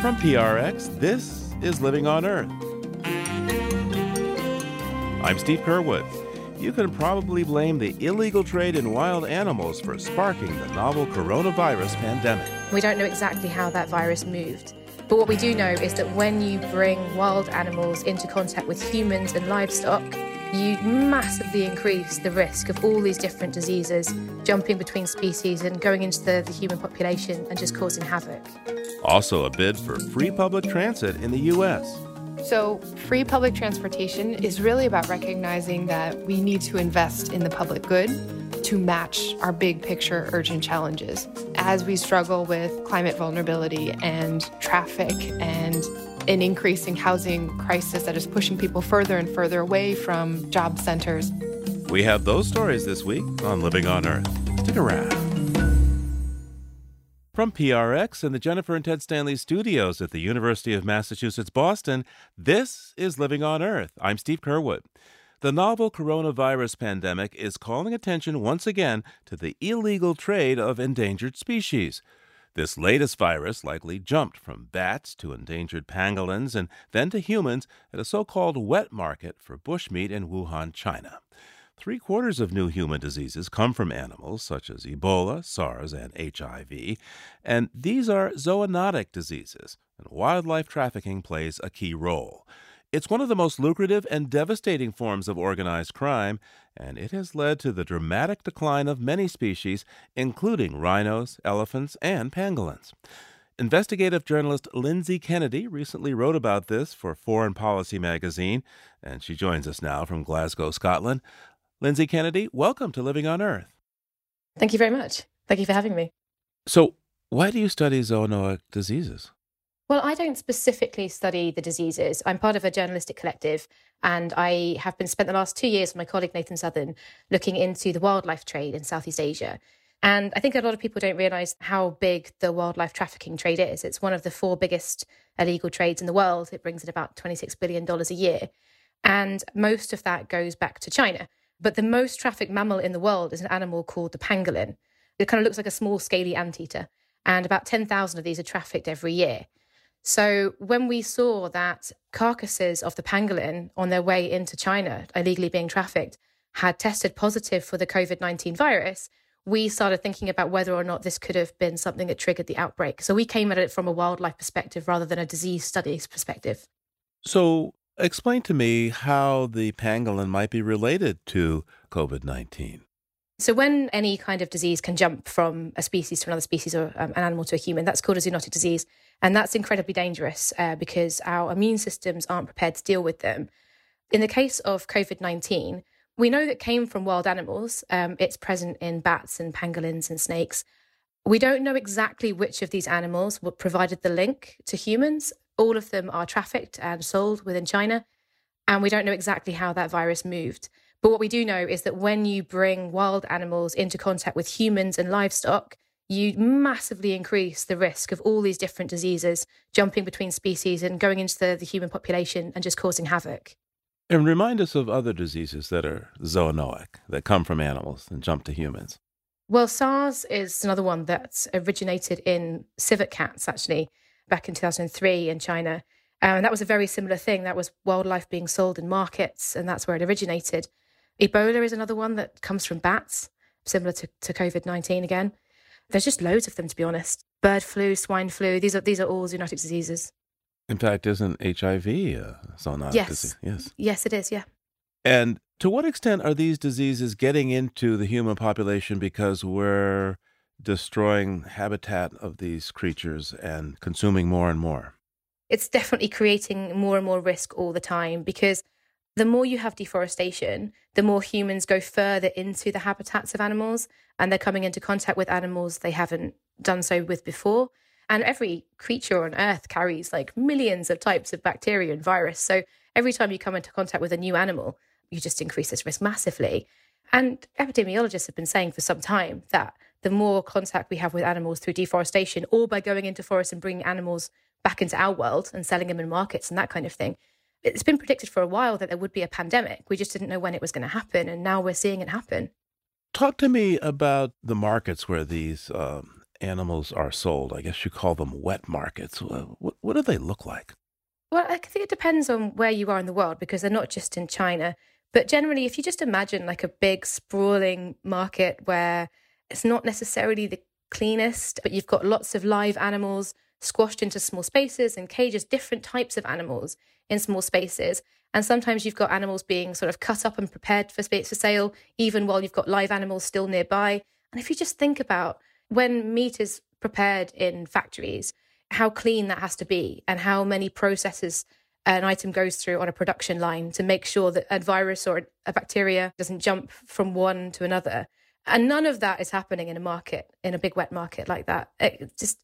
From PRX, this is Living on Earth. I'm Steve Curwood. You can probably blame the illegal trade in wild animals for sparking the novel coronavirus pandemic. We don't know exactly how that virus moved. But what we do know is that when you bring wild animals into contact with humans and livestock, you massively increase the risk of all these different diseases jumping between species and going into the, the human population and just causing havoc. Also, a bid for free public transit in the U.S. So, free public transportation is really about recognizing that we need to invest in the public good to match our big picture urgent challenges. As we struggle with climate vulnerability and traffic and an increasing housing crisis that is pushing people further and further away from job centers. We have those stories this week on Living on Earth. Stick around. From PRX and the Jennifer and Ted Stanley studios at the University of Massachusetts Boston, this is Living on Earth. I'm Steve Curwood. The novel coronavirus pandemic is calling attention once again to the illegal trade of endangered species. This latest virus likely jumped from bats to endangered pangolins and then to humans at a so called wet market for bushmeat in Wuhan, China. Three quarters of new human diseases come from animals, such as Ebola, SARS, and HIV, and these are zoonotic diseases, and wildlife trafficking plays a key role. It's one of the most lucrative and devastating forms of organized crime, and it has led to the dramatic decline of many species, including rhinos, elephants, and pangolins. Investigative journalist Lindsay Kennedy recently wrote about this for Foreign Policy magazine, and she joins us now from Glasgow, Scotland. Lindsay Kennedy, welcome to Living on Earth. Thank you very much. Thank you for having me. So, why do you study zoonotic diseases? Well, I don't specifically study the diseases. I'm part of a journalistic collective, and I have been spent the last two years with my colleague Nathan Southern looking into the wildlife trade in Southeast Asia. And I think a lot of people don't realize how big the wildlife trafficking trade is. It's one of the four biggest illegal trades in the world. It brings in about $26 billion a year. And most of that goes back to China. But the most trafficked mammal in the world is an animal called the pangolin. It kind of looks like a small, scaly anteater. And about 10,000 of these are trafficked every year. So when we saw that carcasses of the pangolin on their way into China, illegally being trafficked, had tested positive for the COVID 19 virus, we started thinking about whether or not this could have been something that triggered the outbreak. So we came at it from a wildlife perspective rather than a disease studies perspective. So, Explain to me how the pangolin might be related to COVID 19. So, when any kind of disease can jump from a species to another species or um, an animal to a human, that's called a zoonotic disease. And that's incredibly dangerous uh, because our immune systems aren't prepared to deal with them. In the case of COVID 19, we know that came from wild animals. Um, it's present in bats and pangolins and snakes. We don't know exactly which of these animals provided the link to humans, all of them are trafficked and sold within China. And we don't know exactly how that virus moved. But what we do know is that when you bring wild animals into contact with humans and livestock, you massively increase the risk of all these different diseases jumping between species and going into the, the human population and just causing havoc. And remind us of other diseases that are zoonotic, that come from animals and jump to humans. Well, SARS is another one that originated in civet cats, actually back in 2003 in China. Um, and that was a very similar thing. That was wildlife being sold in markets, and that's where it originated. Ebola is another one that comes from bats, similar to, to COVID 19 again. There's just loads of them, to be honest. Bird flu, swine flu, these are, these are all zoonotic diseases. In fact, isn't HIV a zoonotic yes. disease? Yes. Yes, it is, yeah. And to what extent are these diseases getting into the human population because we're destroying habitat of these creatures and consuming more and more? It's definitely creating more and more risk all the time because the more you have deforestation, the more humans go further into the habitats of animals and they're coming into contact with animals they haven't done so with before. And every creature on Earth carries like millions of types of bacteria and virus. So every time you come into contact with a new animal, you just increase this risk massively. And epidemiologists have been saying for some time that the more contact we have with animals through deforestation or by going into forests and bringing animals back into our world and selling them in markets and that kind of thing. It's been predicted for a while that there would be a pandemic. We just didn't know when it was going to happen. And now we're seeing it happen. Talk to me about the markets where these um, animals are sold? I guess you call them wet markets. What, what do they look like? Well, I think it depends on where you are in the world because they're not just in China. But generally, if you just imagine like a big sprawling market where it's not necessarily the cleanest, but you've got lots of live animals squashed into small spaces and cages, different types of animals in small spaces. And sometimes you've got animals being sort of cut up and prepared for space for sale, even while you've got live animals still nearby. And if you just think about when meat is prepared in factories, how clean that has to be and how many processes an item goes through on a production line to make sure that a virus or a bacteria doesn't jump from one to another. And none of that is happening in a market, in a big wet market like that. It just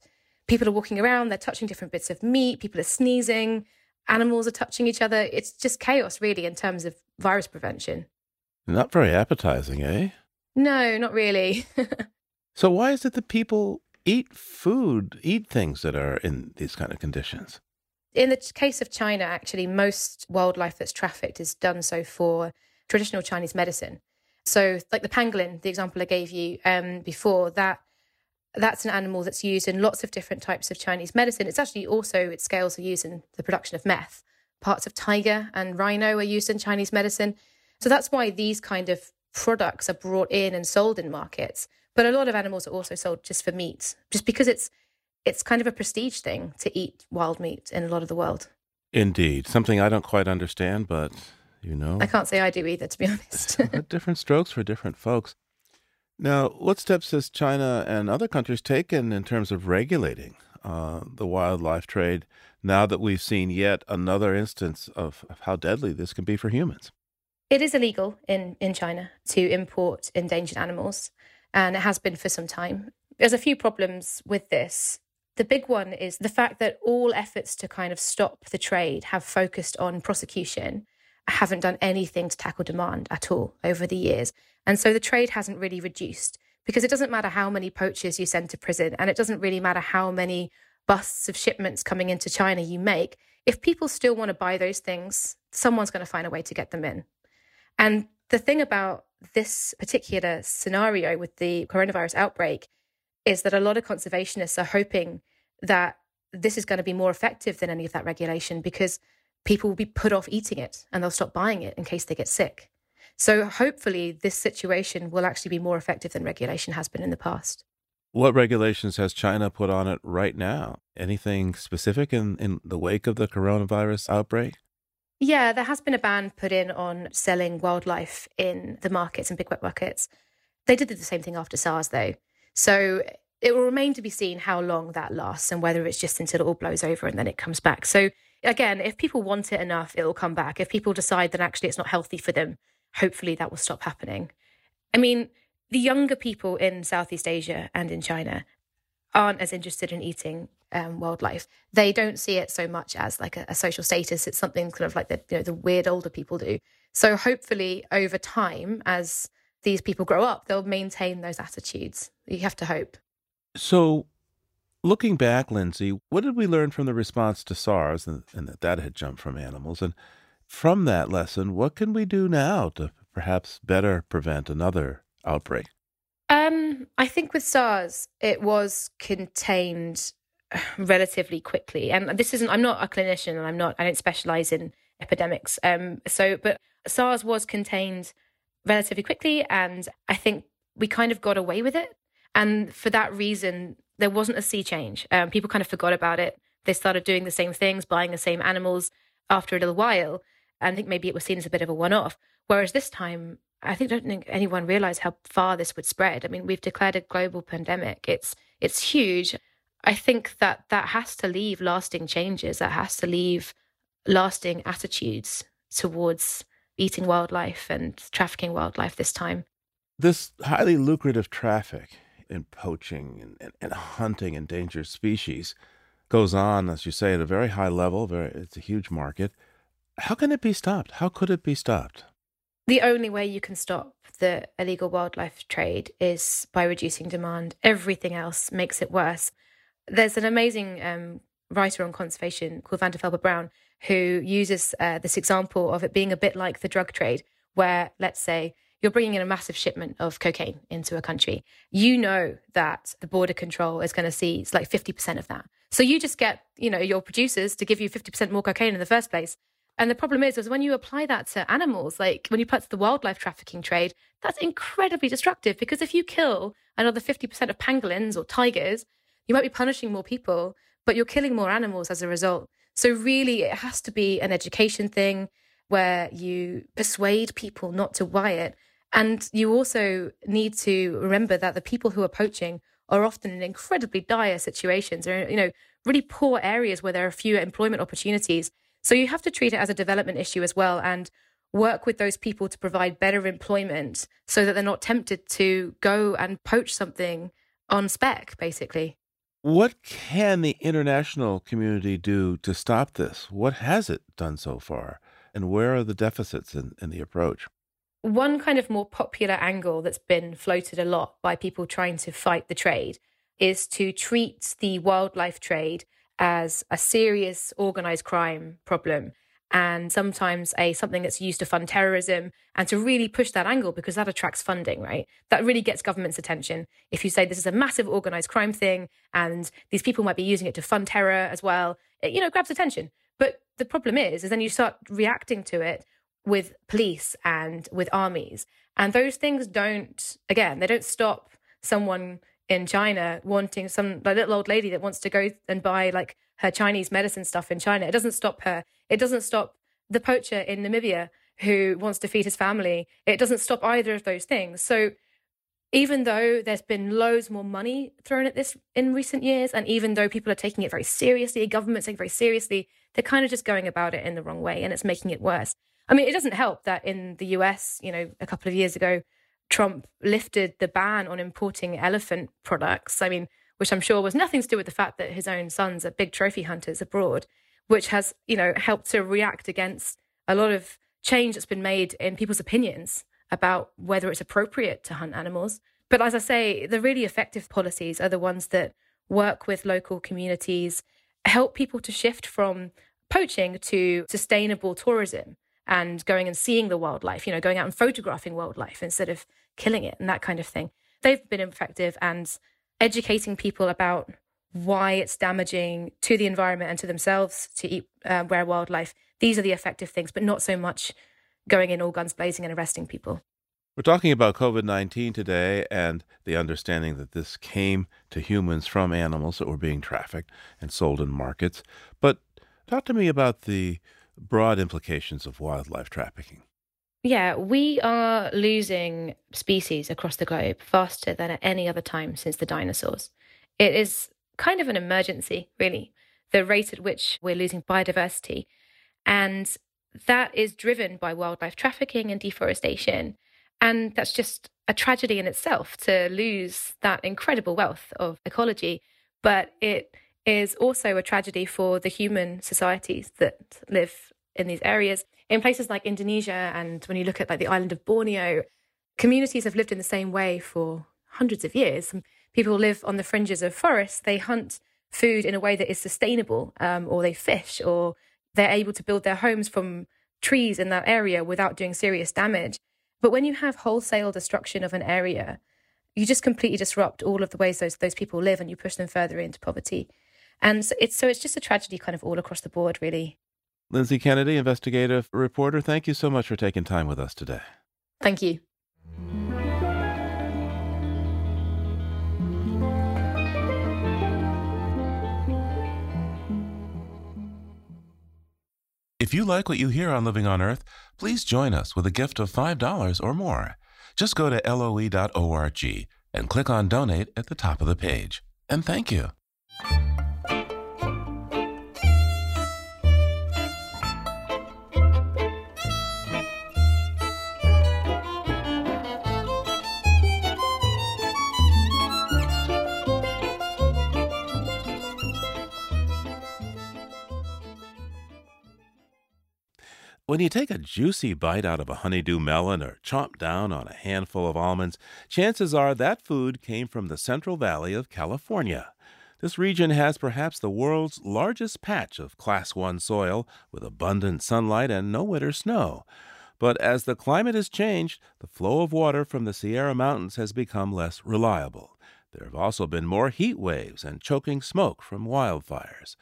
people are walking around, they're touching different bits of meat, people are sneezing, animals are touching each other. It's just chaos, really, in terms of virus prevention. Not very appetizing, eh? No, not really. so, why is it that people eat food, eat things that are in these kind of conditions? In the case of China, actually, most wildlife that's trafficked is done so for traditional Chinese medicine. So, like the pangolin, the example I gave you um, before, that that's an animal that's used in lots of different types of Chinese medicine. It's actually also its scales are used in the production of meth. Parts of tiger and rhino are used in Chinese medicine. So that's why these kind of products are brought in and sold in markets. But a lot of animals are also sold just for meat, just because it's it's kind of a prestige thing to eat wild meat in a lot of the world. Indeed, something I don't quite understand, but you know, I can't say I do either, to be honest. different strokes for different folks. Now, what steps has China and other countries taken in terms of regulating uh, the wildlife trade now that we've seen yet another instance of, of how deadly this can be for humans? It is illegal in, in China to import endangered animals, and it has been for some time. There's a few problems with this. The big one is the fact that all efforts to kind of stop the trade have focused on prosecution, haven't done anything to tackle demand at all over the years. And so the trade hasn't really reduced because it doesn't matter how many poachers you send to prison and it doesn't really matter how many busts of shipments coming into China you make. If people still want to buy those things, someone's going to find a way to get them in. And the thing about this particular scenario with the coronavirus outbreak is that a lot of conservationists are hoping that this is going to be more effective than any of that regulation because people will be put off eating it and they'll stop buying it in case they get sick. So hopefully, this situation will actually be more effective than regulation has been in the past. What regulations has China put on it right now? Anything specific in, in the wake of the coronavirus outbreak? Yeah, there has been a ban put in on selling wildlife in the markets and big wet markets. They did the same thing after SARS, though. So it will remain to be seen how long that lasts and whether it's just until it all blows over and then it comes back. So again, if people want it enough, it will come back. If people decide that actually it's not healthy for them, hopefully that will stop happening. I mean, the younger people in Southeast Asia and in China aren't as interested in eating um, wildlife. They don't see it so much as like a, a, social status. It's something kind of like the you know the weird older people do. So hopefully over time, as these people grow up, they'll maintain those attitudes. You have to hope. So, looking back, Lindsay, what did we learn from the response to SARS and, and that that had jumped from animals and from that lesson, what can we do now to perhaps better prevent another outbreak? Um, I think with SARS, it was contained relatively quickly. And this isn't, I'm not a clinician and I'm not, I don't specialize in epidemics. Um, so, but SARS was contained relatively quickly. And I think we kind of got away with it. And for that reason, there wasn't a sea change. Um, people kind of forgot about it. They started doing the same things, buying the same animals after a little while. And I think maybe it was seen as a bit of a one off. Whereas this time, I think don't think anyone realized how far this would spread. I mean, we've declared a global pandemic. It's it's huge. I think that that has to leave lasting changes. That has to leave lasting attitudes towards eating wildlife and trafficking wildlife this time. This highly lucrative traffic in poaching and, and, and hunting endangered species goes on, as you say, at a very high level. Very, it's a huge market. How can it be stopped? How could it be stopped? The only way you can stop the illegal wildlife trade is by reducing demand. Everything else makes it worse. There's an amazing um, writer on conservation called Van der Brown who uses uh, this example of it being a bit like the drug trade, where let's say you're bringing in a massive shipment of cocaine into a country. You know that the border control is going to see it's like 50% of that. So you just get, you know, your producers to give you 50% more cocaine in the first place. And the problem is, is when you apply that to animals, like when you put to the wildlife trafficking trade, that's incredibly destructive because if you kill another 50% of pangolins or tigers, you might be punishing more people, but you're killing more animals as a result. So really, it has to be an education thing where you persuade people not to buy it and you also need to remember that the people who are poaching are often in incredibly dire situations or, you know, really poor areas where there are fewer employment opportunities. So you have to treat it as a development issue as well and work with those people to provide better employment so that they're not tempted to go and poach something on spec, basically. What can the international community do to stop this? What has it done so far? And where are the deficits in, in the approach? One kind of more popular angle that's been floated a lot by people trying to fight the trade is to treat the wildlife trade as a serious organized crime problem and sometimes a something that's used to fund terrorism and to really push that angle because that attracts funding right? That really gets government's attention. If you say this is a massive organized crime thing and these people might be using it to fund terror as well it, you know grabs attention. But the problem is is then you start reacting to it with police and with armies. And those things don't, again, they don't stop someone in China wanting some like little old lady that wants to go and buy like her Chinese medicine stuff in China. It doesn't stop her. It doesn't stop the poacher in Namibia who wants to feed his family. It doesn't stop either of those things. So even though there's been loads more money thrown at this in recent years, and even though people are taking it very seriously, governments taking it very seriously, they're kind of just going about it in the wrong way and it's making it worse. I mean, it doesn't help that in the US, you know, a couple of years ago, Trump lifted the ban on importing elephant products. I mean, which I'm sure was nothing to do with the fact that his own sons are big trophy hunters abroad, which has, you know, helped to react against a lot of change that's been made in people's opinions about whether it's appropriate to hunt animals. But as I say, the really effective policies are the ones that work with local communities, help people to shift from poaching to sustainable tourism and going and seeing the wildlife, you know, going out and photographing wildlife instead of killing it and that kind of thing. They've been effective and educating people about why it's damaging to the environment and to themselves to eat uh, rare wildlife. These are the effective things, but not so much going in all guns blazing and arresting people. We're talking about COVID 19 today and the understanding that this came to humans from animals that were being trafficked and sold in markets. But talk to me about the broad implications of wildlife trafficking. Yeah, we are losing species across the globe faster than at any other time since the dinosaurs. It is kind of an emergency, really, the rate at which we're losing biodiversity. And that is driven by wildlife trafficking and deforestation. And that's just a tragedy in itself to lose that incredible wealth of ecology. But it is also a tragedy for the human societies that live in these areas. In places like Indonesia, and when you look at like the island of Borneo, communities have lived in the same way for hundreds of years. People live on the fringes of forests. They hunt food in a way that is sustainable, um, or they fish, or they're able to build their homes from trees in that area without doing serious damage. But when you have wholesale destruction of an area, you just completely disrupt all of the ways those those people live, and you push them further into poverty. And so it's so it's just a tragedy kind of all across the board, really. Lindsay Kennedy, investigative reporter, thank you so much for taking time with us today. Thank you. If you like what you hear on Living on Earth, please join us with a gift of $5 or more. Just go to loe.org and click on Donate at the top of the page. And thank you. When you take a juicy bite out of a honeydew melon or chomp down on a handful of almonds, chances are that food came from the Central Valley of California. This region has perhaps the world's largest patch of Class 1 soil with abundant sunlight and no winter snow. But as the climate has changed, the flow of water from the Sierra Mountains has become less reliable. There have also been more heat waves and choking smoke from wildfires.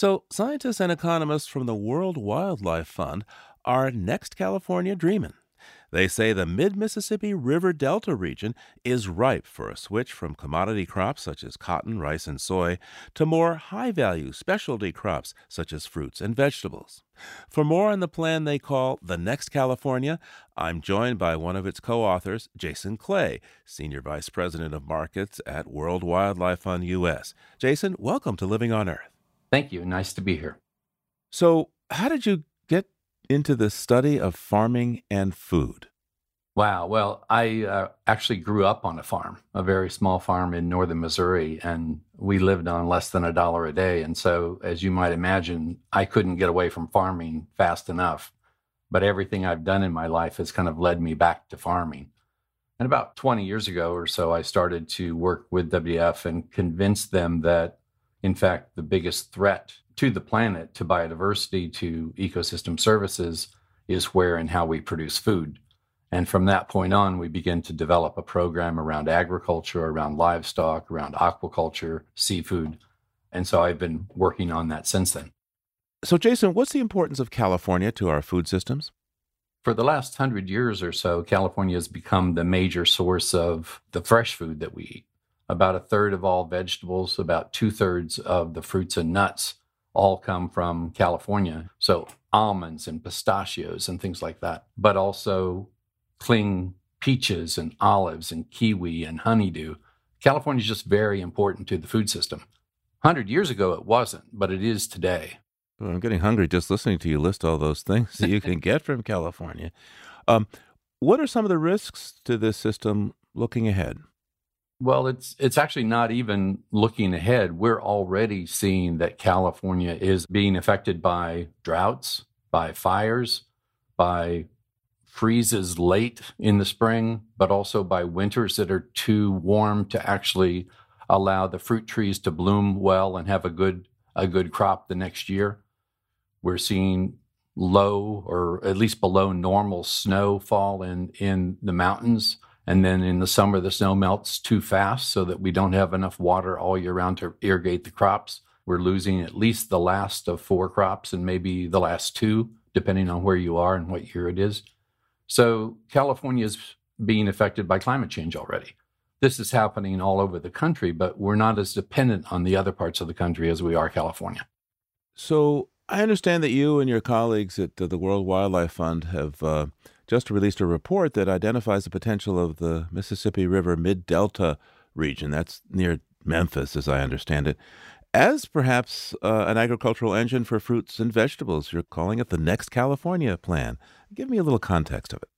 So, scientists and economists from the World Wildlife Fund are next California dreaming. They say the mid Mississippi River Delta region is ripe for a switch from commodity crops such as cotton, rice, and soy to more high value specialty crops such as fruits and vegetables. For more on the plan they call The Next California, I'm joined by one of its co authors, Jason Clay, Senior Vice President of Markets at World Wildlife Fund US. Jason, welcome to Living on Earth. Thank you. Nice to be here. So, how did you get into the study of farming and food? Wow. Well, I uh, actually grew up on a farm, a very small farm in northern Missouri, and we lived on less than a dollar a day. And so, as you might imagine, I couldn't get away from farming fast enough. But everything I've done in my life has kind of led me back to farming. And about 20 years ago or so, I started to work with WWF and convince them that, in fact, the biggest threat to the planet, to biodiversity, to ecosystem services is where and how we produce food. And from that point on, we begin to develop a program around agriculture, around livestock, around aquaculture, seafood. And so I've been working on that since then. So, Jason, what's the importance of California to our food systems? For the last hundred years or so, California has become the major source of the fresh food that we eat. About a third of all vegetables, about two thirds of the fruits and nuts all come from California. So almonds and pistachios and things like that, but also cling peaches and olives and kiwi and honeydew. California is just very important to the food system. 100 years ago, it wasn't, but it is today. Well, I'm getting hungry just listening to you list all those things that you can get from California. Um, what are some of the risks to this system looking ahead? Well, it's it's actually not even looking ahead. We're already seeing that California is being affected by droughts, by fires, by freezes late in the spring, but also by winters that are too warm to actually allow the fruit trees to bloom well and have a good a good crop the next year. We're seeing low or at least below normal snowfall in in the mountains and then in the summer, the snow melts too fast so that we don't have enough water all year round to irrigate the crops. We're losing at least the last of four crops and maybe the last two, depending on where you are and what year it is. So California is being affected by climate change already. This is happening all over the country, but we're not as dependent on the other parts of the country as we are California. So I understand that you and your colleagues at the World Wildlife Fund have uh, just released a report that identifies the potential of the Mississippi River mid delta region. That's near Memphis, as I understand it, as perhaps uh, an agricultural engine for fruits and vegetables. You're calling it the next California plan. Give me a little context of it.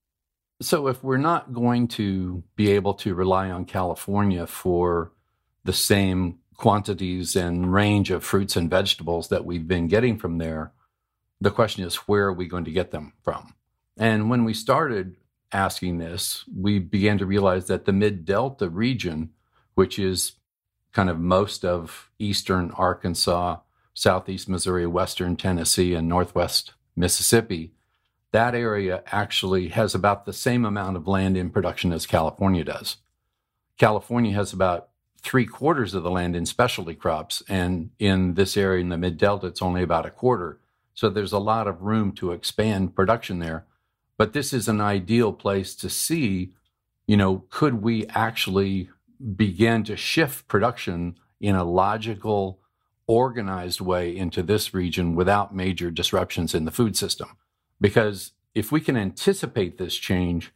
So, if we're not going to be able to rely on California for the same quantities and range of fruits and vegetables that we've been getting from there, the question is where are we going to get them from? And when we started asking this, we began to realize that the mid Delta region, which is kind of most of eastern Arkansas, southeast Missouri, western Tennessee, and northwest Mississippi, that area actually has about the same amount of land in production as California does. California has about three quarters of the land in specialty crops, and in this area in the mid Delta, it's only about a quarter. So there's a lot of room to expand production there. But this is an ideal place to see, you know, could we actually begin to shift production in a logical, organized way into this region without major disruptions in the food system? Because if we can anticipate this change,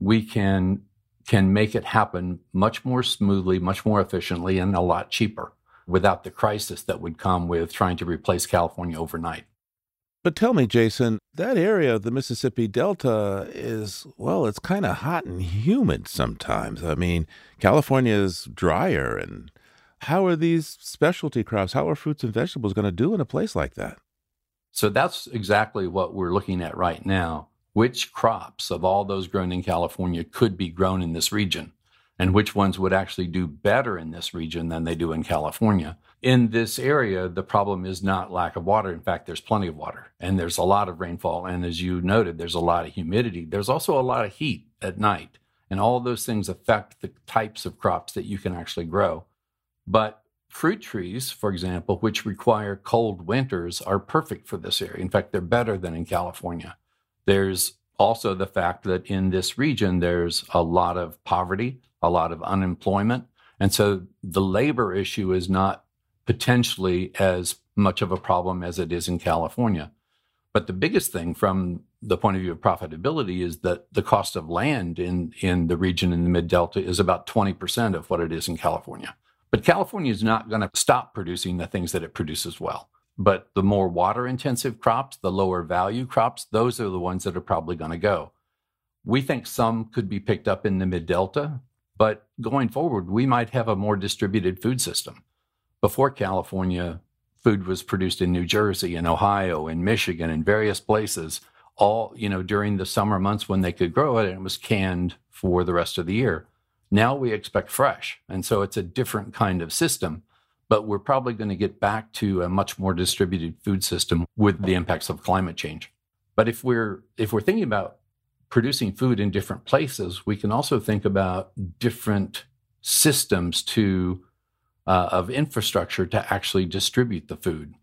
we can can make it happen much more smoothly, much more efficiently, and a lot cheaper without the crisis that would come with trying to replace California overnight. But tell me, Jason, that area of the Mississippi Delta is, well, it's kind of hot and humid sometimes. I mean, California is drier. And how are these specialty crops, how are fruits and vegetables going to do in a place like that? So that's exactly what we're looking at right now. Which crops of all those grown in California could be grown in this region? And which ones would actually do better in this region than they do in California. In this area, the problem is not lack of water. In fact, there's plenty of water and there's a lot of rainfall. And as you noted, there's a lot of humidity. There's also a lot of heat at night. And all those things affect the types of crops that you can actually grow. But fruit trees, for example, which require cold winters, are perfect for this area. In fact, they're better than in California. There's also the fact that in this region, there's a lot of poverty, a lot of unemployment. And so the labor issue is not potentially as much of a problem as it is in California. But the biggest thing from the point of view of profitability is that the cost of land in, in the region in the mid delta is about 20% of what it is in California. But California is not going to stop producing the things that it produces well. But the more water intensive crops, the lower value crops, those are the ones that are probably going to go. We think some could be picked up in the mid delta, but going forward, we might have a more distributed food system. Before California, food was produced in New Jersey, and Ohio, and Michigan, and various places, all, you know, during the summer months when they could grow it and it was canned for the rest of the year. Now we expect fresh. And so it's a different kind of system but we're probably going to get back to a much more distributed food system with the impacts of climate change. But if we're if we're thinking about producing food in different places, we can also think about different systems to uh, of infrastructure to actually distribute the food.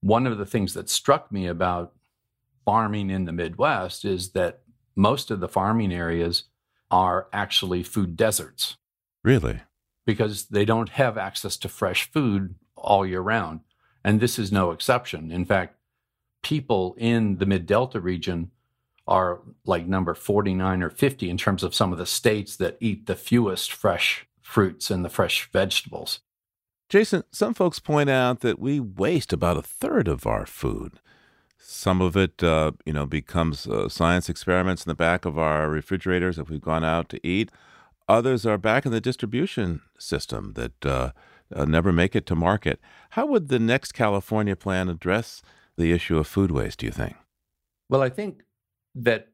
One of the things that struck me about farming in the Midwest is that most of the farming areas are actually food deserts. Really? because they don't have access to fresh food all year round. And this is no exception. In fact, people in the mid Delta region are like number 49 or 50 in terms of some of the states that eat the fewest fresh fruits and the fresh vegetables. Jason, some folks point out that we waste about a third of our food. Some of it, uh, you know, becomes uh, science experiments in the back of our refrigerators if we've gone out to eat. Others are back in the distribution system that uh, uh, never make it to market. How would the next California plan address the issue of food waste, do you think? Well, I think that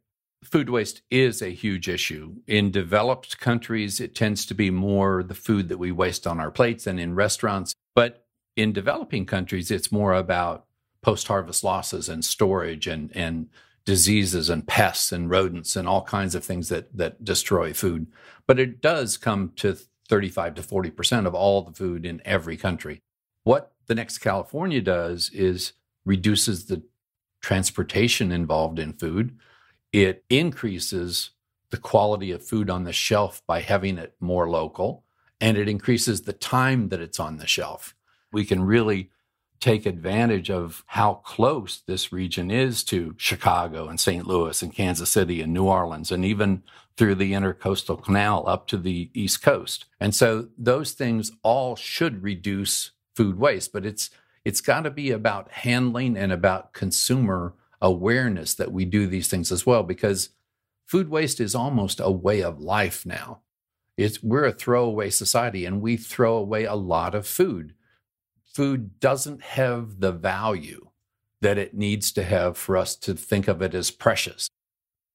food waste is a huge issue. In developed countries, it tends to be more the food that we waste on our plates than in restaurants. But in developing countries, it's more about post harvest losses and storage and, and diseases and pests and rodents and all kinds of things that that destroy food. But it does come to 35 to 40% of all the food in every country. What the next California does is reduces the transportation involved in food. It increases the quality of food on the shelf by having it more local, and it increases the time that it's on the shelf. We can really take advantage of how close this region is to Chicago and St. Louis and Kansas City and New Orleans and even through the intercoastal canal up to the East Coast. And so those things all should reduce food waste, but it's it's got to be about handling and about consumer awareness that we do these things as well because food waste is almost a way of life now. It's we're a throwaway society and we throw away a lot of food food doesn't have the value that it needs to have for us to think of it as precious.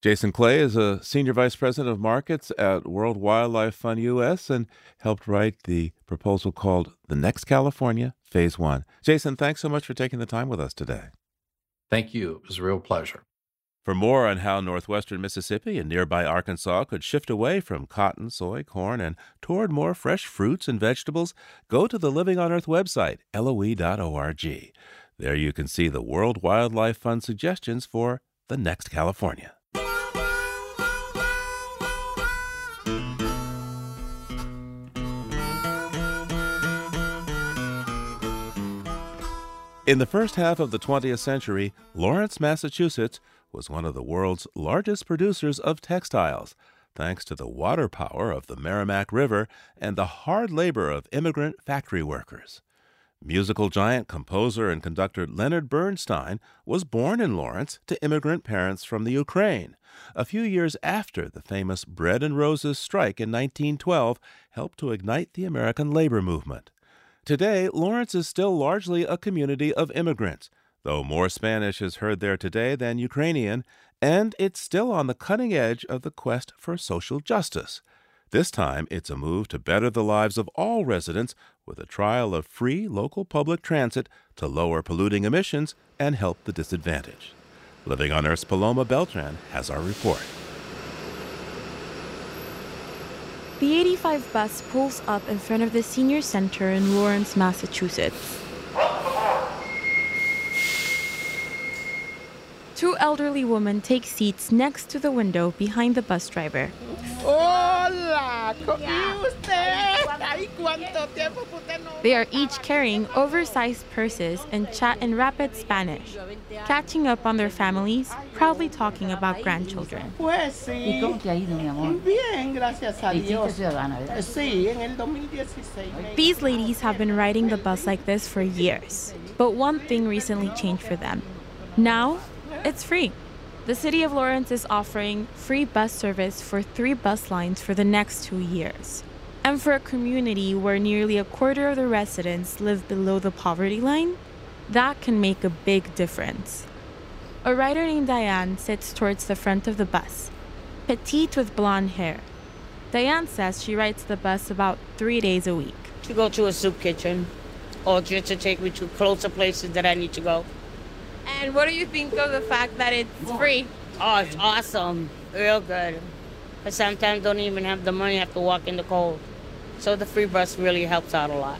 Jason Clay is a senior vice president of markets at World Wildlife Fund US and helped write the proposal called The Next California, Phase One. Jason, thanks so much for taking the time with us today. Thank you. It was a real pleasure. For more on how northwestern Mississippi and nearby Arkansas could shift away from cotton, soy, corn, and toward more fresh fruits and vegetables, go to the Living on Earth website, loe.org. There you can see the World Wildlife Fund suggestions for the next California. In the first half of the 20th century, Lawrence, Massachusetts was one of the world's largest producers of textiles, thanks to the water power of the Merrimack River and the hard labor of immigrant factory workers. Musical giant, composer, and conductor Leonard Bernstein was born in Lawrence to immigrant parents from the Ukraine, a few years after the famous Bread and Roses strike in 1912 helped to ignite the American labor movement. Today, Lawrence is still largely a community of immigrants, though more Spanish is heard there today than Ukrainian, and it's still on the cutting edge of the quest for social justice. This time, it's a move to better the lives of all residents with a trial of free local public transit to lower polluting emissions and help the disadvantaged. Living on Earth's Paloma Beltran has our report. The 85 bus pulls up in front of the senior center in Lawrence, Massachusetts. Two elderly women take seats next to the window behind the bus driver. Hola, They are each carrying oversized purses and chat in rapid Spanish, catching up on their families, proudly talking about grandchildren. Pues sí. Cómo te ha mi amor? Bien, gracias a Dios. Sí, en el 2016. These ladies have been riding the bus like this for years. But one thing recently changed for them. Now, it's free. The city of Lawrence is offering free bus service for three bus lines for the next two years. And for a community where nearly a quarter of the residents live below the poverty line, that can make a big difference. A rider named Diane sits towards the front of the bus, petite with blonde hair. Diane says she rides the bus about three days a week. to go to a soup kitchen or just to take me to closer places that I need to go. And what do you think of the fact that it's free? Oh, it's awesome. Real good. But sometimes don't even have the money, have to walk in the cold. So the free bus really helps out a lot.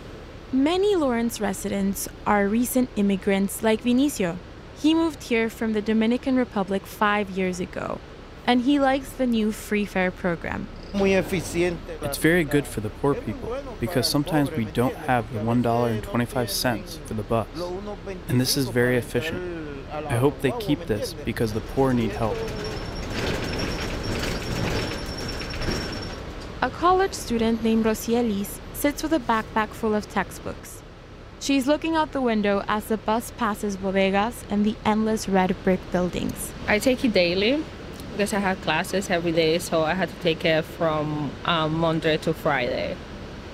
Many Lawrence residents are recent immigrants like Vinicio. He moved here from the Dominican Republic five years ago, and he likes the new free fare program. Muy eficiente. It's very good for the poor people because sometimes we don't have the $1.25 for the bus. And this is very efficient. I hope they keep this because the poor need help. A college student named Rosielis sits with a backpack full of textbooks. She's looking out the window as the bus passes bodegas and the endless red brick buildings. I take it daily because I have classes every day, so I had to take it from um, Monday to Friday.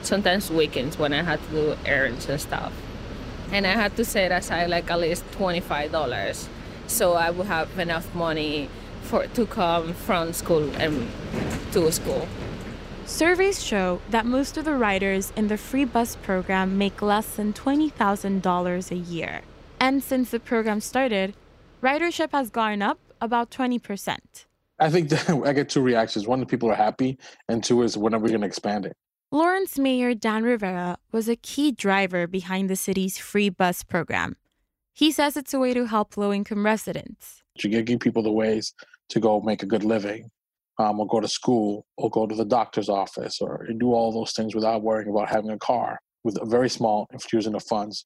Sometimes weekends when I had to do errands and stuff. And I had to set aside like at least $25 so I would have enough money for to come from school and to school. Surveys show that most of the riders in the free bus program make less than $20,000 a year. And since the program started, ridership has gone up about 20%. I think that I get two reactions. One, people are happy, and two is when are we going to expand it? Lawrence Mayor Dan Rivera was a key driver behind the city's free bus program. He says it's a way to help low income residents. You give people the ways to go make a good living, um, or go to school, or go to the doctor's office, or do all those things without worrying about having a car. With a very small infusion of funds,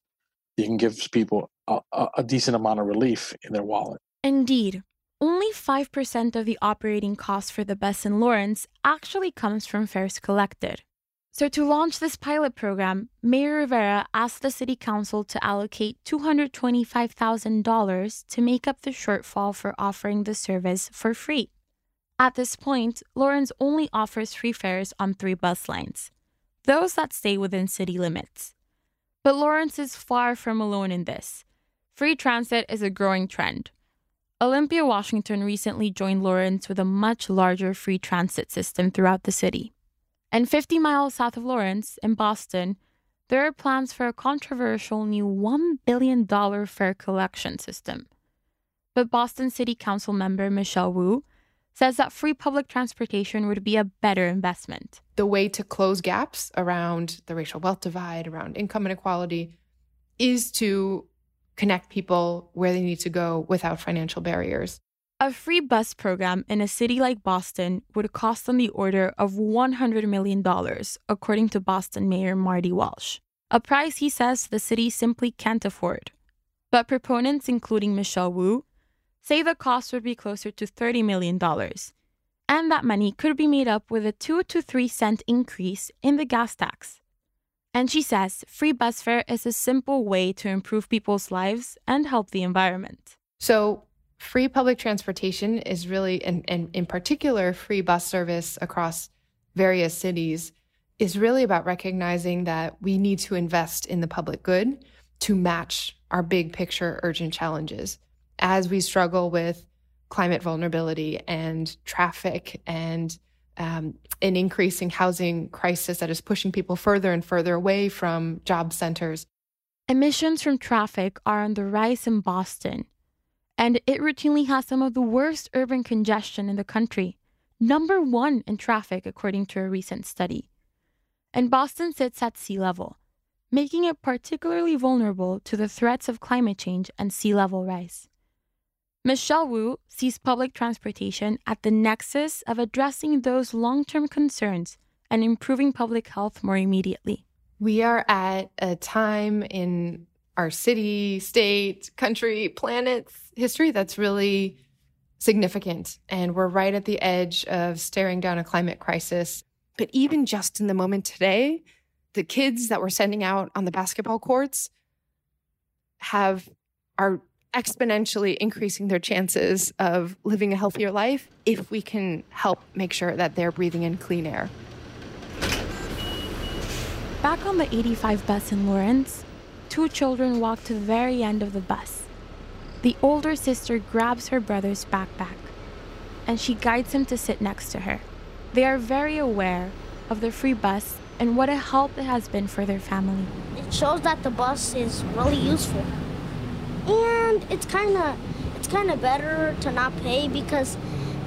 you can give people a, a, a decent amount of relief in their wallet. Indeed, only 5% of the operating cost for the bus in Lawrence actually comes from fares collected. So, to launch this pilot program, Mayor Rivera asked the City Council to allocate $225,000 to make up the shortfall for offering the service for free. At this point, Lawrence only offers free fares on three bus lines, those that stay within city limits. But Lawrence is far from alone in this. Free transit is a growing trend. Olympia, Washington recently joined Lawrence with a much larger free transit system throughout the city. And 50 miles south of Lawrence, in Boston, there are plans for a controversial new $1 billion fare collection system. But Boston City Council member Michelle Wu says that free public transportation would be a better investment. The way to close gaps around the racial wealth divide, around income inequality, is to connect people where they need to go without financial barriers. A free bus program in a city like Boston would cost on the order of $100 million, according to Boston Mayor Marty Walsh, a price he says the city simply can't afford. But proponents, including Michelle Wu, say the cost would be closer to $30 million, and that money could be made up with a 2 to 3 cent increase in the gas tax. And she says free bus fare is a simple way to improve people's lives and help the environment. So, free public transportation is really, and, and in particular, free bus service across various cities, is really about recognizing that we need to invest in the public good to match our big picture urgent challenges as we struggle with climate vulnerability and traffic and um, an increasing housing crisis that is pushing people further and further away from job centers. Emissions from traffic are on the rise in Boston, and it routinely has some of the worst urban congestion in the country, number one in traffic, according to a recent study. And Boston sits at sea level, making it particularly vulnerable to the threats of climate change and sea level rise. Michelle Wu sees public transportation at the nexus of addressing those long term concerns and improving public health more immediately. We are at a time in our city, state, country, planet's history that's really significant. And we're right at the edge of staring down a climate crisis. But even just in the moment today, the kids that we're sending out on the basketball courts have are exponentially increasing their chances of living a healthier life if we can help make sure that they're breathing in clean air. Back on the 85 bus in Lawrence, two children walk to the very end of the bus. The older sister grabs her brother's backpack and she guides him to sit next to her. They are very aware of the free bus and what a help it has been for their family. It shows that the bus is really useful and it's kind of it's kind of better to not pay because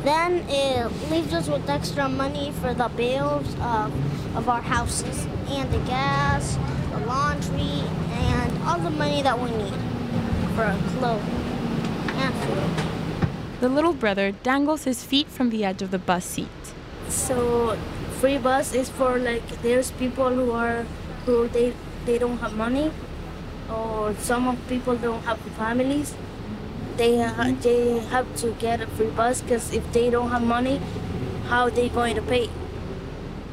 then it leaves us with extra money for the bills of, of our houses and the gas, the laundry, and all the money that we need for clothes and food. The little brother dangles his feet from the edge of the bus seat. So, free bus is for like there's people who are who they they don't have money or some of people don't have families, they ha- they have to get a free bus because if they don't have money, how are they going to pay?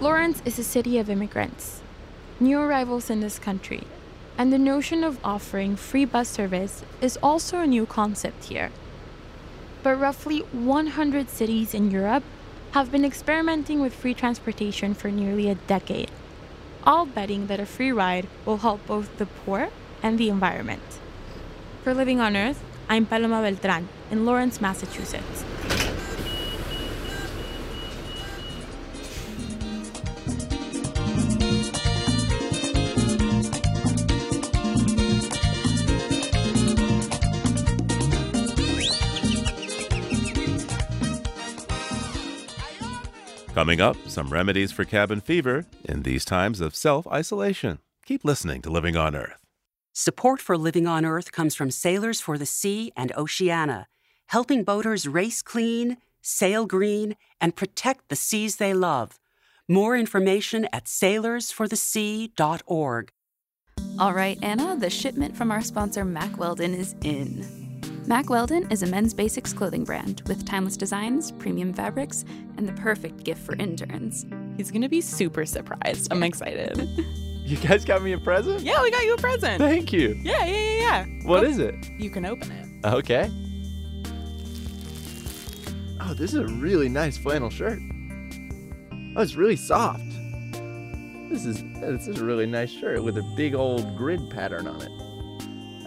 Lawrence is a city of immigrants, new arrivals in this country, and the notion of offering free bus service is also a new concept here. But roughly 100 cities in Europe have been experimenting with free transportation for nearly a decade, all betting that a free ride will help both the poor and the environment. For Living on Earth, I'm Paloma Beltran in Lawrence, Massachusetts. Coming up, some remedies for cabin fever in these times of self isolation. Keep listening to Living on Earth. Support for Living on Earth comes from Sailors for the Sea and Oceana, helping boaters race clean, sail green, and protect the seas they love. More information at sailorsforthesea.org. All right, Anna, the shipment from our sponsor Mack Weldon is in. Mack Weldon is a men's basics clothing brand with timeless designs, premium fabrics, and the perfect gift for interns. He's going to be super surprised. I'm excited. You guys got me a present? Yeah, we got you a present. Thank you. Yeah, yeah, yeah, yeah. What is it? You can open it. Okay. Oh, this is a really nice flannel shirt. Oh, it's really soft. This is this is a really nice shirt with a big old grid pattern on it.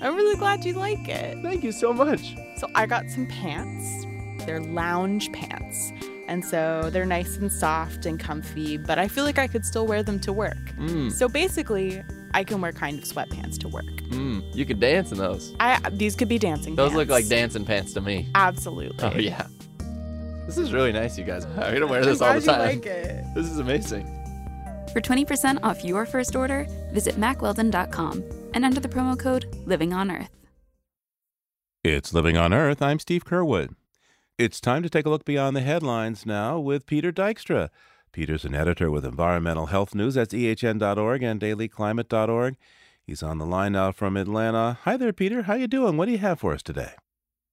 I'm really glad you like it. Thank you so much. So I got some pants. They're lounge pants. And so they're nice and soft and comfy, but I feel like I could still wear them to work. Mm. So basically, I can wear kind of sweatpants to work. Mm, you could dance in those. I these could be dancing pants. Those pants. look like dancing pants to me. Absolutely. Oh yeah. This is really nice, you guys. I'm gonna wear this I'm all the time. you like it. This is amazing. For 20% off your first order, visit mackweldon.com and enter the promo code Living on Earth. It's Living on Earth. I'm Steve Curwood. It's time to take a look beyond the headlines now with Peter Dykstra. Peter's an editor with Environmental Health News. That's ehn.org and dailyclimate.org. He's on the line now from Atlanta. Hi there, Peter. How you doing? What do you have for us today?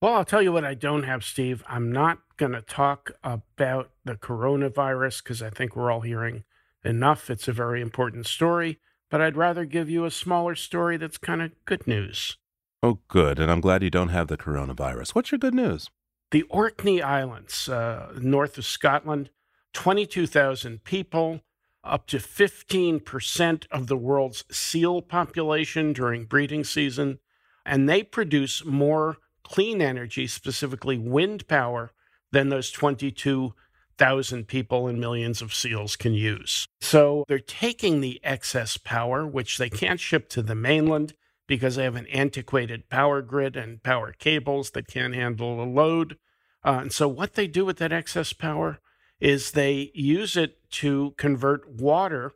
Well, I'll tell you what I don't have, Steve. I'm not going to talk about the coronavirus because I think we're all hearing enough. It's a very important story, but I'd rather give you a smaller story that's kind of good news. Oh, good. And I'm glad you don't have the coronavirus. What's your good news? The Orkney Islands, uh, north of Scotland, 22,000 people, up to 15% of the world's seal population during breeding season, and they produce more clean energy, specifically wind power, than those 22 thousand people and millions of seals can use. So they're taking the excess power, which they can't ship to the mainland because they have an antiquated power grid and power cables that can't handle the load. Uh, and so what they do with that excess power is they use it to convert water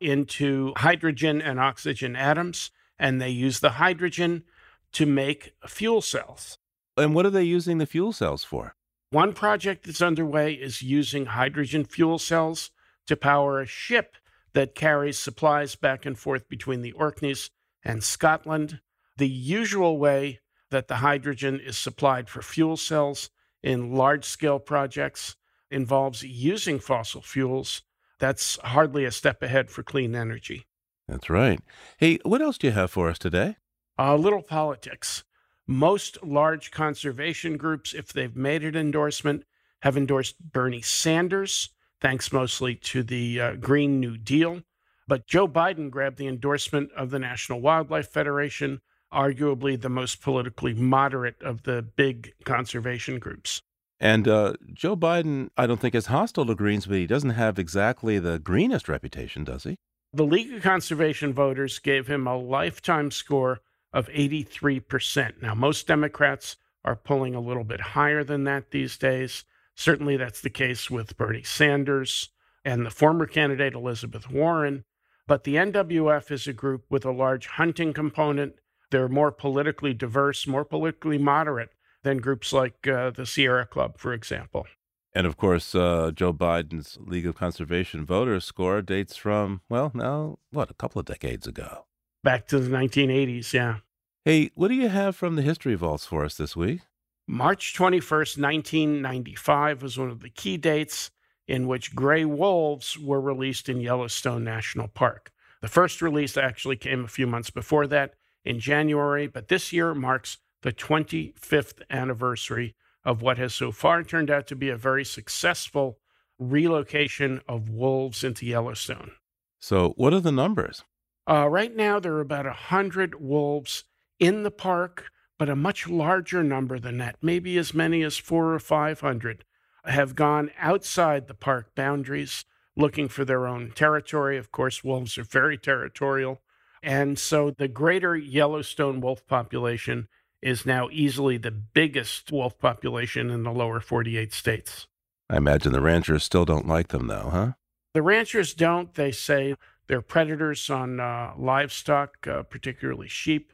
into hydrogen and oxygen atoms, and they use the hydrogen to make fuel cells. And what are they using the fuel cells for? One project that's underway is using hydrogen fuel cells to power a ship that carries supplies back and forth between the Orkneys and Scotland. The usual way that the hydrogen is supplied for fuel cells in large scale projects involves using fossil fuels. That's hardly a step ahead for clean energy. That's right. Hey, what else do you have for us today? A little politics. Most large conservation groups, if they've made an endorsement, have endorsed Bernie Sanders, thanks mostly to the uh, Green New Deal. But Joe Biden grabbed the endorsement of the National Wildlife Federation, arguably the most politically moderate of the big conservation groups. And uh, Joe Biden, I don't think is hostile to Greens, but he doesn't have exactly the greenest reputation, does he? The League of Conservation Voters gave him a lifetime score of 83%. Now, most Democrats are pulling a little bit higher than that these days. Certainly, that's the case with Bernie Sanders and the former candidate Elizabeth Warren. But the NWF is a group with a large hunting component. They're more politically diverse, more politically moderate than groups like uh, the Sierra Club, for example. And of course, uh, Joe Biden's League of Conservation Voters score dates from, well, now, what, a couple of decades ago. Back to the 1980s, yeah. Hey, what do you have from the History Vaults for us this week? March 21st, 1995 was one of the key dates in which gray wolves were released in Yellowstone National Park. The first release actually came a few months before that in January, but this year marks the 25th anniversary of what has so far turned out to be a very successful relocation of wolves into Yellowstone. So, what are the numbers? Uh, right now, there are about 100 wolves in the park, but a much larger number than that, maybe as many as four or 500, have gone outside the park boundaries looking for their own territory. Of course, wolves are very territorial. And so the greater Yellowstone wolf population is now easily the biggest wolf population in the lower 48 states. I imagine the ranchers still don't like them, though, huh? The ranchers don't. They say they're predators on uh, livestock, uh, particularly sheep.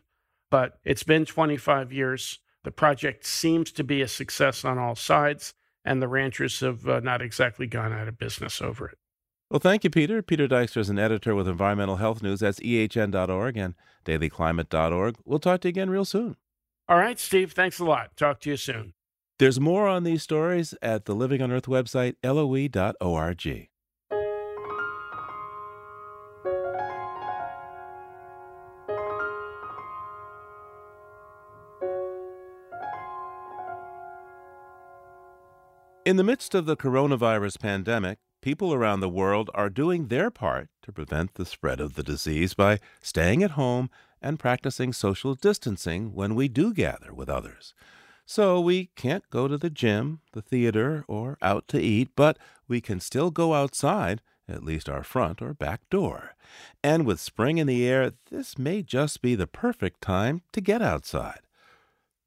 But it's been 25 years. The project seems to be a success on all sides, and the ranchers have uh, not exactly gone out of business over it. Well, thank you, Peter. Peter Dykstra is an editor with Environmental Health News. That's ehn.org and dailyclimate.org. We'll talk to you again real soon. All right, Steve, thanks a lot. Talk to you soon. There's more on these stories at the Living on Earth website, loe.org. In the midst of the coronavirus pandemic, people around the world are doing their part to prevent the spread of the disease by staying at home and practicing social distancing when we do gather with others. So we can't go to the gym, the theater, or out to eat, but we can still go outside, at least our front or back door. And with spring in the air, this may just be the perfect time to get outside.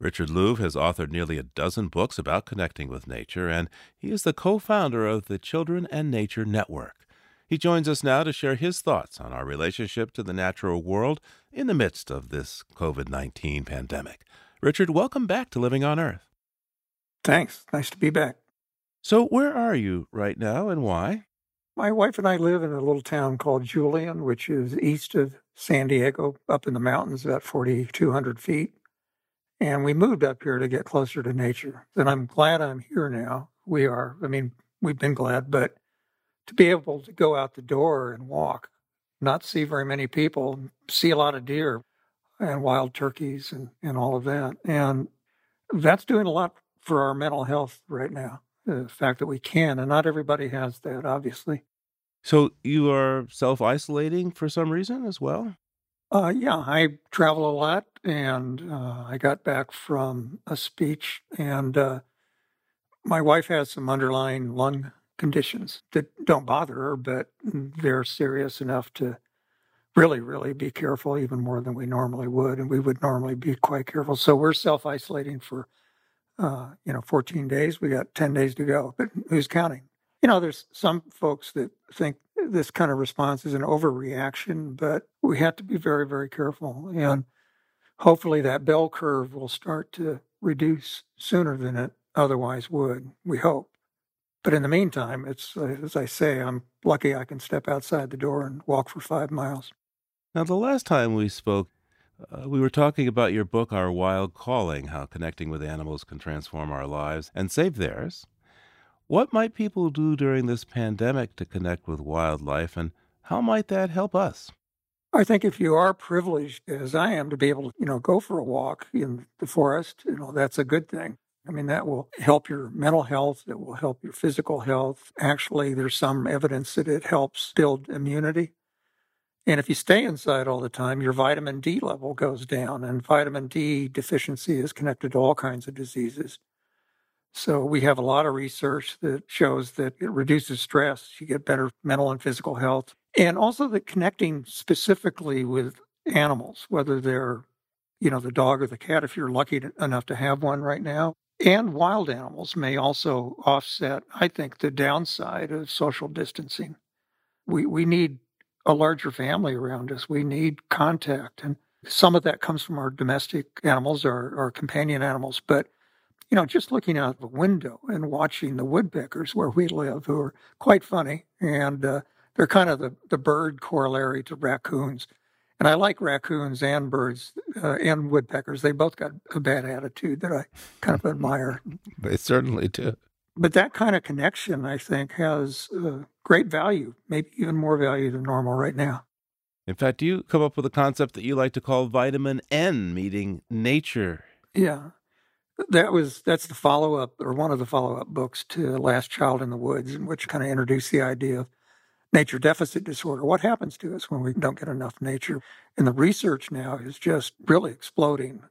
Richard Louv has authored nearly a dozen books about connecting with nature, and he is the co founder of the Children and Nature Network. He joins us now to share his thoughts on our relationship to the natural world in the midst of this COVID 19 pandemic. Richard, welcome back to Living on Earth. Thanks. Nice to be back. So, where are you right now and why? My wife and I live in a little town called Julian, which is east of San Diego, up in the mountains, about 4,200 feet. And we moved up here to get closer to nature. And I'm glad I'm here now. We are. I mean, we've been glad, but to be able to go out the door and walk, not see very many people, see a lot of deer and wild turkeys and, and all of that. And that's doing a lot for our mental health right now. The fact that we can, and not everybody has that, obviously. So you are self isolating for some reason as well? Uh, yeah, I travel a lot, and uh, I got back from a speech, and uh, my wife has some underlying lung conditions that don't bother her, but they're serious enough to really, really be careful, even more than we normally would. And we would normally be quite careful. So we're self isolating for, uh, you know, 14 days. We got 10 days to go, but who's counting? You know, there's some folks that think this kind of response is an overreaction, but we have to be very, very careful. And hopefully that bell curve will start to reduce sooner than it otherwise would. We hope. But in the meantime, it's uh, as I say, I'm lucky I can step outside the door and walk for five miles. Now, the last time we spoke, uh, we were talking about your book, Our Wild Calling How Connecting with Animals Can Transform Our Lives and Save Theirs. What might people do during this pandemic to connect with wildlife, and how might that help us? I think if you are privileged, as I am, to be able to, you know, go for a walk in the forest, you know, that's a good thing. I mean, that will help your mental health. It will help your physical health. Actually, there's some evidence that it helps build immunity. And if you stay inside all the time, your vitamin D level goes down, and vitamin D deficiency is connected to all kinds of diseases. So we have a lot of research that shows that it reduces stress. You get better mental and physical health. And also that connecting specifically with animals, whether they're, you know, the dog or the cat, if you're lucky enough to have one right now, and wild animals may also offset, I think, the downside of social distancing. We, we need a larger family around us. We need contact. And some of that comes from our domestic animals, our, our companion animals. But, you know, just looking out the window and watching the woodpeckers where we live, who are quite funny, and uh, they're kind of the, the bird corollary to raccoons. And I like raccoons and birds uh, and woodpeckers. They both got a bad attitude that I kind of admire. They certainly do. But that kind of connection, I think, has uh, great value, maybe even more value than normal right now. In fact, you come up with a concept that you like to call vitamin N, meaning nature. Yeah. That was that's the follow up or one of the follow up books to Last Child in the Woods, which kind of introduced the idea of nature deficit disorder. What happens to us when we don't get enough nature? And the research now is just really exploding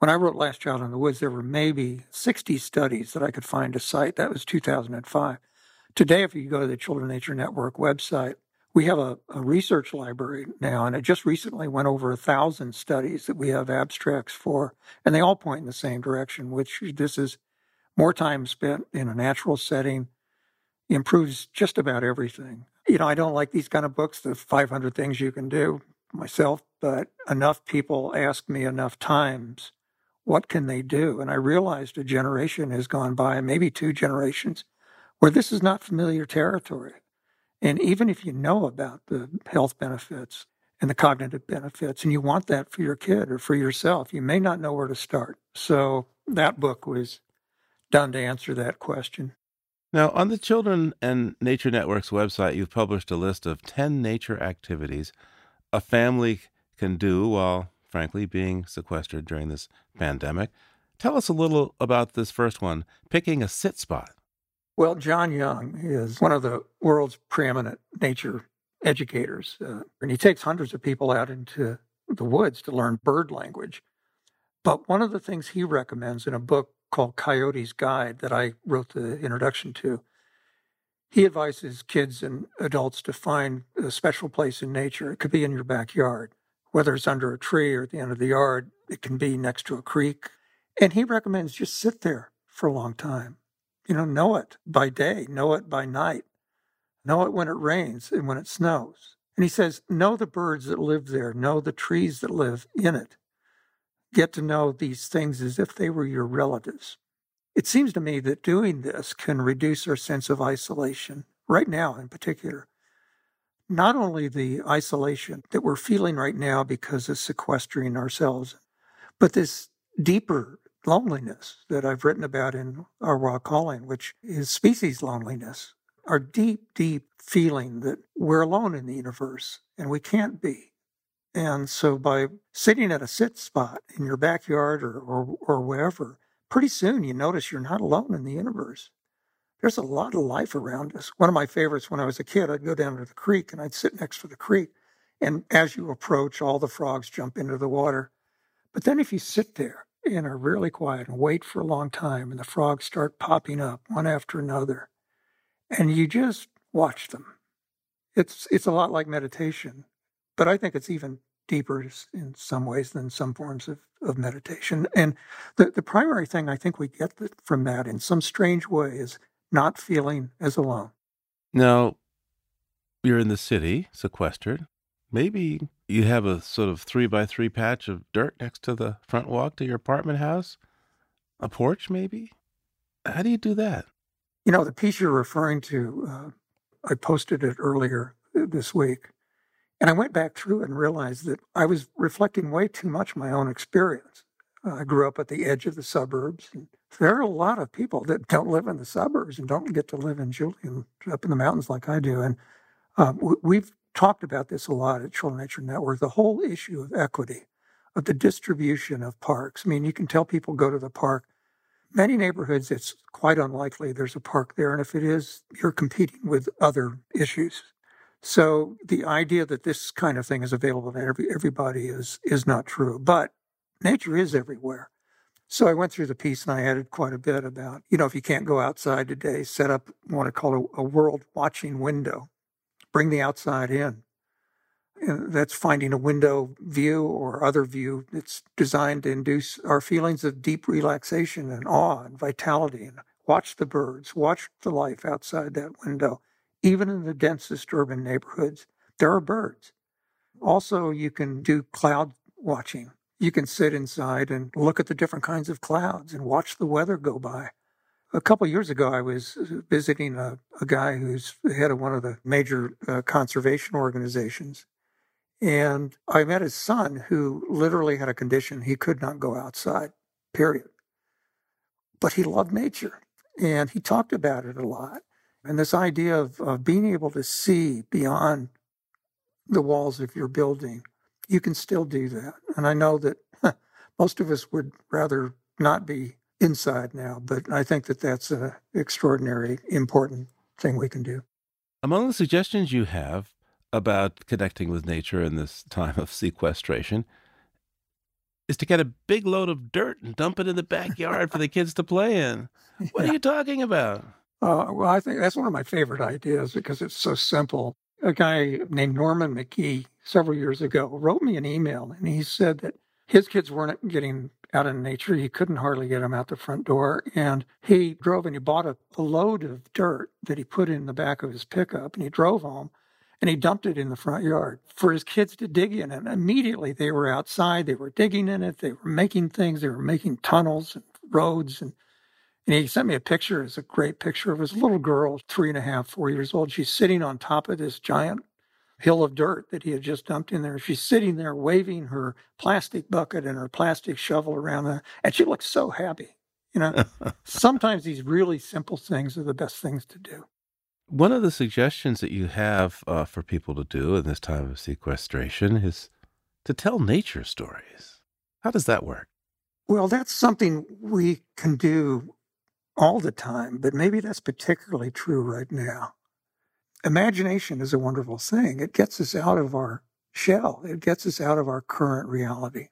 when I wrote Last Child in the Woods, there were maybe 60 studies that I could find to cite. That was 2005. Today, if you go to the Children Nature Network website, we have a, a, research library now, and it just recently went over a thousand studies that we have abstracts for, and they all point in the same direction, which this is more time spent in a natural setting, improves just about everything. You know, I don't like these kind of books, the 500 things you can do myself, but enough people ask me enough times what can they do? And I realized a generation has gone by, maybe two generations, where this is not familiar territory. And even if you know about the health benefits and the cognitive benefits, and you want that for your kid or for yourself, you may not know where to start. So that book was done to answer that question. Now, on the Children and Nature Network's website, you've published a list of 10 nature activities a family can do while frankly, being sequestered during this pandemic. Tell us a little about this first one picking a sit spot. Well, John Young is one of the world's preeminent nature educators, uh, and he takes hundreds of people out into the woods to learn bird language. But one of the things he recommends in a book called Coyote's Guide that I wrote the introduction to, he advises kids and adults to find a special place in nature. It could be in your backyard whether it's under a tree or at the end of the yard, it can be next to a creek. And he recommends just sit there for a long time. You know, know it by day, know it by night, know it when it rains and when it snows. And he says, know the birds that live there, know the trees that live in it. Get to know these things as if they were your relatives. It seems to me that doing this can reduce our sense of isolation, right now in particular not only the isolation that we're feeling right now because of sequestering ourselves, but this deeper loneliness that I've written about in Our Wild Calling, which is species loneliness, our deep, deep feeling that we're alone in the universe and we can't be. And so by sitting at a sit spot in your backyard or, or, or wherever, pretty soon you notice you're not alone in the universe there's a lot of life around us. One of my favorites when I was a kid, I'd go down to the creek and I'd sit next to the creek. And as you approach, all the frogs jump into the water. But then if you sit there and are really quiet and wait for a long time and the frogs start popping up one after another, and you just watch them. It's it's a lot like meditation, but I think it's even deeper in some ways than some forms of, of meditation. And the, the primary thing I think we get from that in some strange way is not feeling as alone. Now, you're in the city, sequestered. Maybe you have a sort of three by three patch of dirt next to the front walk to your apartment house, a porch, maybe. How do you do that? You know, the piece you're referring to, uh, I posted it earlier this week. And I went back through and realized that I was reflecting way too much my own experience. Uh, I grew up at the edge of the suburbs. And there are a lot of people that don't live in the suburbs and don't get to live in Julian up in the mountains like I do. And uh, we've talked about this a lot at Children Nature Network the whole issue of equity, of the distribution of parks. I mean, you can tell people go to the park. Many neighborhoods, it's quite unlikely there's a park there. And if it is, you're competing with other issues so the idea that this kind of thing is available to every, everybody is is not true. But nature is everywhere. So I went through the piece and I added quite a bit about, you know, if you can't go outside today, set up what I call a, a world watching window. Bring the outside in. And that's finding a window view or other view that's designed to induce our feelings of deep relaxation and awe and vitality. And watch the birds, watch the life outside that window even in the densest urban neighborhoods, there are birds. Also, you can do cloud watching. You can sit inside and look at the different kinds of clouds and watch the weather go by. A couple years ago, I was visiting a, a, guy who's head of one of the major uh, conservation organizations. And I met his son, who literally had a condition he could not go outside, period. But he loved nature and he talked about it a lot. And this idea of, of being able to see beyond the walls of your building, you can still do that. And I know that most of us would rather not be inside now, but I think that that's an extraordinary, important thing we can do. Among the suggestions you have about connecting with nature in this time of sequestration is to get a big load of dirt and dump it in the backyard for the kids to play in. What yeah. are you talking about? Uh, well, I think that's one of my favorite ideas because it's so simple. A guy named Norman McGee several years ago wrote me an email and he said that his kids weren't getting out in nature. He couldn't hardly get them out the front door. And he drove and he bought a, a load of dirt that he put in the back of his pickup and he drove home and he dumped it in the front yard for his kids to dig in. And immediately they were outside, they were digging in it, they were making things, they were making tunnels and roads and and he sent me a picture. It's a great picture of his little girl, three and a half, four years old. She's sitting on top of this giant hill of dirt that he had just dumped in there. She's sitting there waving her plastic bucket and her plastic shovel around there. And she looks so happy. You know, sometimes these really simple things are the best things to do. One of the suggestions that you have uh, for people to do in this time of sequestration is to tell nature stories. How does that work? Well, that's something we can do all the time, but maybe that's particularly true right now. Imagination is a wonderful thing. It gets us out of our shell, it gets us out of our current reality.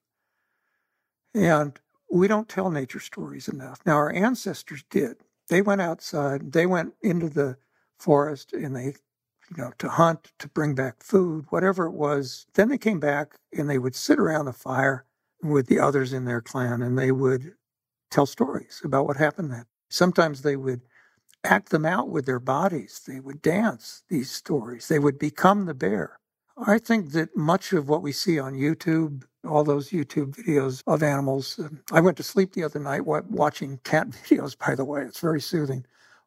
And we don't tell nature stories enough. Now, our ancestors did. They went outside, they went into the forest and they, you know, to hunt, to bring back food, whatever it was. Then they came back and they would sit around the fire with the others in their clan and they would tell stories about what happened then. Sometimes they would act them out with their bodies. They would dance these stories. They would become the bear. I think that much of what we see on YouTube, all those YouTube videos of animals, um, I went to sleep the other night watching cat videos, by the way. It's very soothing.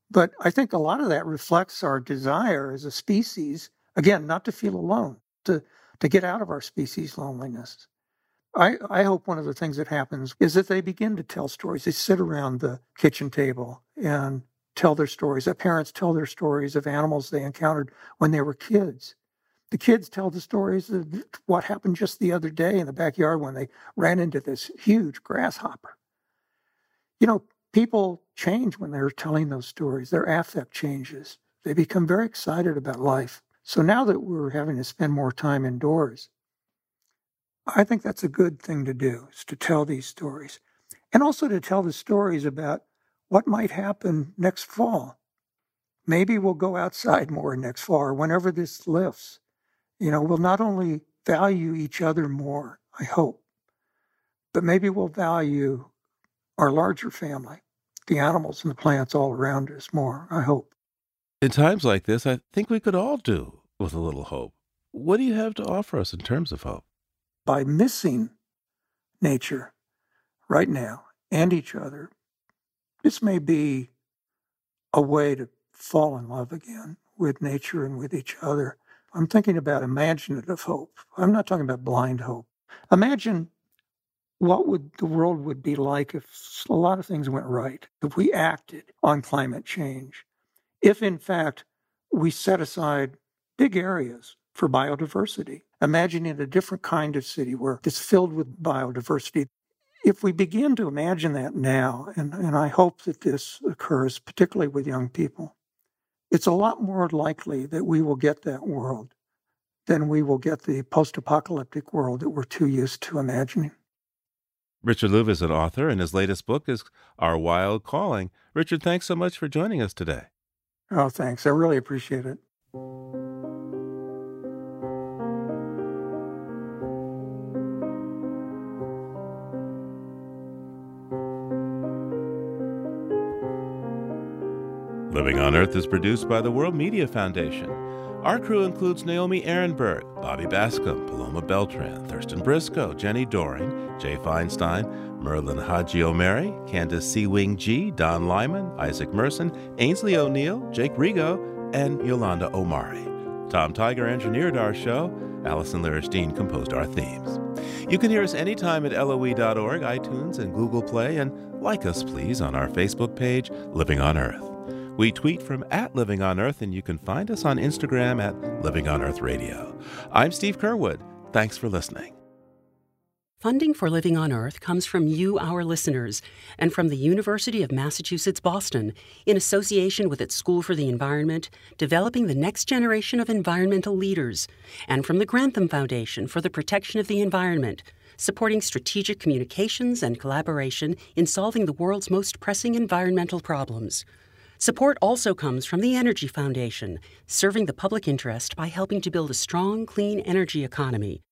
But I think a lot of that reflects our desire as a species, again, not to feel alone, to, to get out of our species loneliness. I, I hope one of the things that happens is that they begin to tell stories. They sit around the kitchen table and tell their stories. That parents tell their stories of animals they encountered when they were kids. The kids tell the stories of what happened just the other day in the backyard when they ran into this huge grasshopper. You know, people change when they're telling those stories. Their affect changes. They become very excited about life. So now that we're having to spend more time indoors, I think that's a good thing to do, is to tell these stories. And also to tell the stories about what might happen next fall. maybe we'll go outside more next fall or whenever this lifts. You know, we'll not only value each other more, I hope, but maybe we'll value our larger family, the animals and the plants all around us more, I hope. In times like this, I think we could all do with a little hope. What do you have to offer us in terms of hope? By missing nature right now and each other, this may be a way to fall in love again with nature and with each other. I'm thinking about imaginative hope. I'm not talking about blind hope. Imagine what would the world would be like if a lot of things went right, if we acted on climate change, if in fact we set aside big areas for biodiversity. Imagining a different kind of city where it's filled with biodiversity. If we begin to imagine that now, and, and I hope that this occurs, particularly with young people, it's a lot more likely that we will get that world than we will get the post apocalyptic world that we're too used to imagining. Richard Louv is an author, and his latest book is Our Wild Calling. Richard, thanks so much for joining us today. Oh, thanks. I really appreciate it. Living on Earth is produced by the World Media Foundation. Our crew includes Naomi Arenberg, Bobby Bascomb, Paloma Beltran, Thurston Briscoe, Jenni Doering, Jay Feinstein, Merlin Haji Omeri, Candace C. Wing G, Don Lyman, Isaac Merson, Aynsley O'Neill, Jake Rego, and Yolanda Omari. Tom Tiger engineered our show. Allison Lirish Dean composed our themes. You can hear us anytime at loe.org, iTunes, and Google Play, and like us, please, on our Facebook page, Living on Earth. We tweet from at Living on Earth, and you can find us on Instagram at Living on Earth Radio. I'm Steve Curwood. Thanks for listening. Funding for Living on Earth comes from you, our listeners, and from the University of Massachusetts Boston, in association with its School for the Environment, developing the next generation of environmental leaders, and from the Grantham Foundation for the Protection of the Environment, supporting strategic communications and collaboration in solving the world's most pressing environmental problems. Support also comes from the Energy Foundation, serving the public interest by helping to build a strong, clean energy economy.